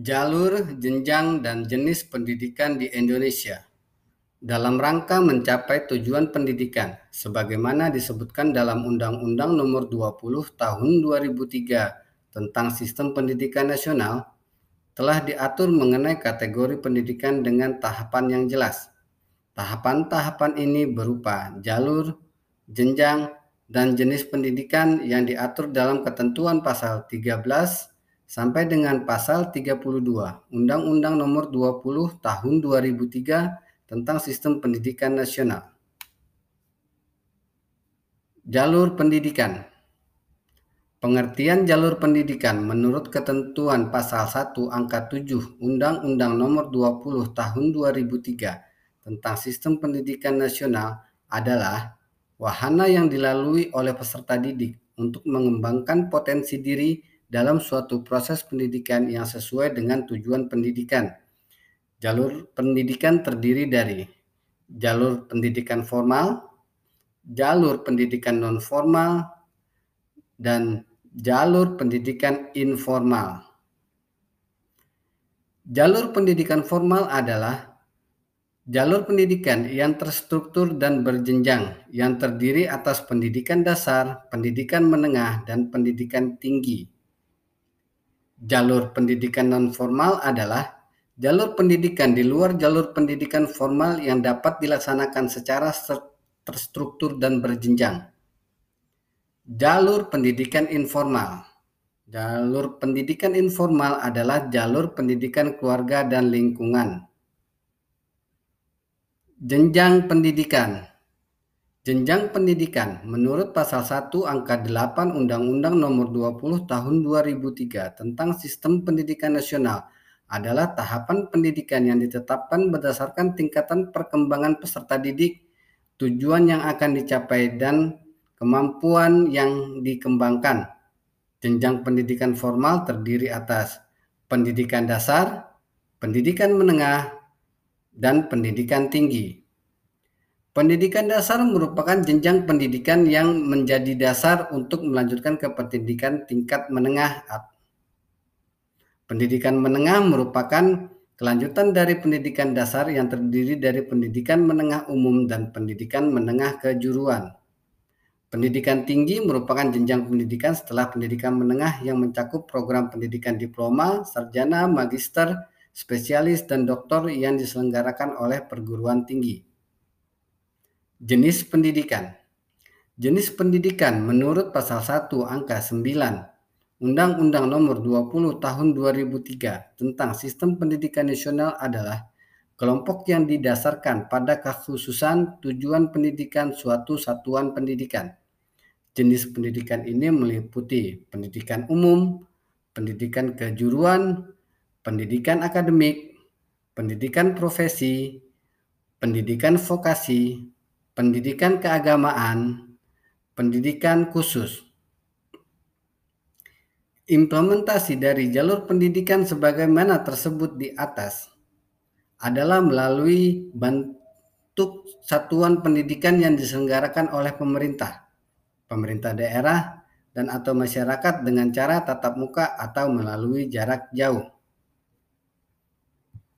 Jalur, jenjang, dan jenis pendidikan di Indonesia dalam rangka mencapai tujuan pendidikan sebagaimana disebutkan dalam Undang-Undang Nomor 20 Tahun 2003 tentang Sistem Pendidikan Nasional telah diatur mengenai kategori pendidikan dengan tahapan yang jelas. Tahapan-tahapan ini berupa jalur, jenjang, dan jenis pendidikan yang diatur dalam ketentuan pasal 13 sampai dengan pasal 32 Undang-Undang Nomor 20 Tahun 2003 tentang Sistem Pendidikan Nasional. Jalur pendidikan Pengertian jalur pendidikan menurut ketentuan pasal 1 angka 7 Undang-Undang Nomor 20 Tahun 2003 tentang Sistem Pendidikan Nasional adalah wahana yang dilalui oleh peserta didik untuk mengembangkan potensi diri dalam suatu proses pendidikan yang sesuai dengan tujuan pendidikan. Jalur pendidikan terdiri dari jalur pendidikan formal, jalur pendidikan non-formal, dan jalur pendidikan informal. Jalur pendidikan formal adalah jalur pendidikan yang terstruktur dan berjenjang, yang terdiri atas pendidikan dasar, pendidikan menengah, dan pendidikan tinggi jalur pendidikan non-formal adalah jalur pendidikan di luar jalur pendidikan formal yang dapat dilaksanakan secara terstruktur dan berjenjang. Jalur pendidikan informal. Jalur pendidikan informal adalah jalur pendidikan keluarga dan lingkungan. Jenjang pendidikan. Jenjang pendidikan menurut pasal 1 angka 8 Undang-Undang Nomor 20 Tahun 2003 tentang Sistem Pendidikan Nasional adalah tahapan pendidikan yang ditetapkan berdasarkan tingkatan perkembangan peserta didik, tujuan yang akan dicapai dan kemampuan yang dikembangkan. Jenjang pendidikan formal terdiri atas pendidikan dasar, pendidikan menengah, dan pendidikan tinggi. Pendidikan dasar merupakan jenjang pendidikan yang menjadi dasar untuk melanjutkan ke pendidikan tingkat menengah. Pendidikan menengah merupakan kelanjutan dari pendidikan dasar yang terdiri dari pendidikan menengah umum dan pendidikan menengah kejuruan. Pendidikan tinggi merupakan jenjang pendidikan setelah pendidikan menengah yang mencakup program pendidikan diploma, sarjana, magister, spesialis, dan doktor yang diselenggarakan oleh perguruan tinggi. Jenis pendidikan. Jenis pendidikan menurut pasal 1 angka 9 Undang-Undang Nomor 20 Tahun 2003 tentang Sistem Pendidikan Nasional adalah kelompok yang didasarkan pada kekhususan tujuan pendidikan suatu satuan pendidikan. Jenis pendidikan ini meliputi pendidikan umum, pendidikan kejuruan, pendidikan akademik, pendidikan profesi, pendidikan vokasi, pendidikan keagamaan, pendidikan khusus. Implementasi dari jalur pendidikan sebagaimana tersebut di atas adalah melalui bentuk satuan pendidikan yang diselenggarakan oleh pemerintah, pemerintah daerah, dan atau masyarakat dengan cara tatap muka atau melalui jarak jauh.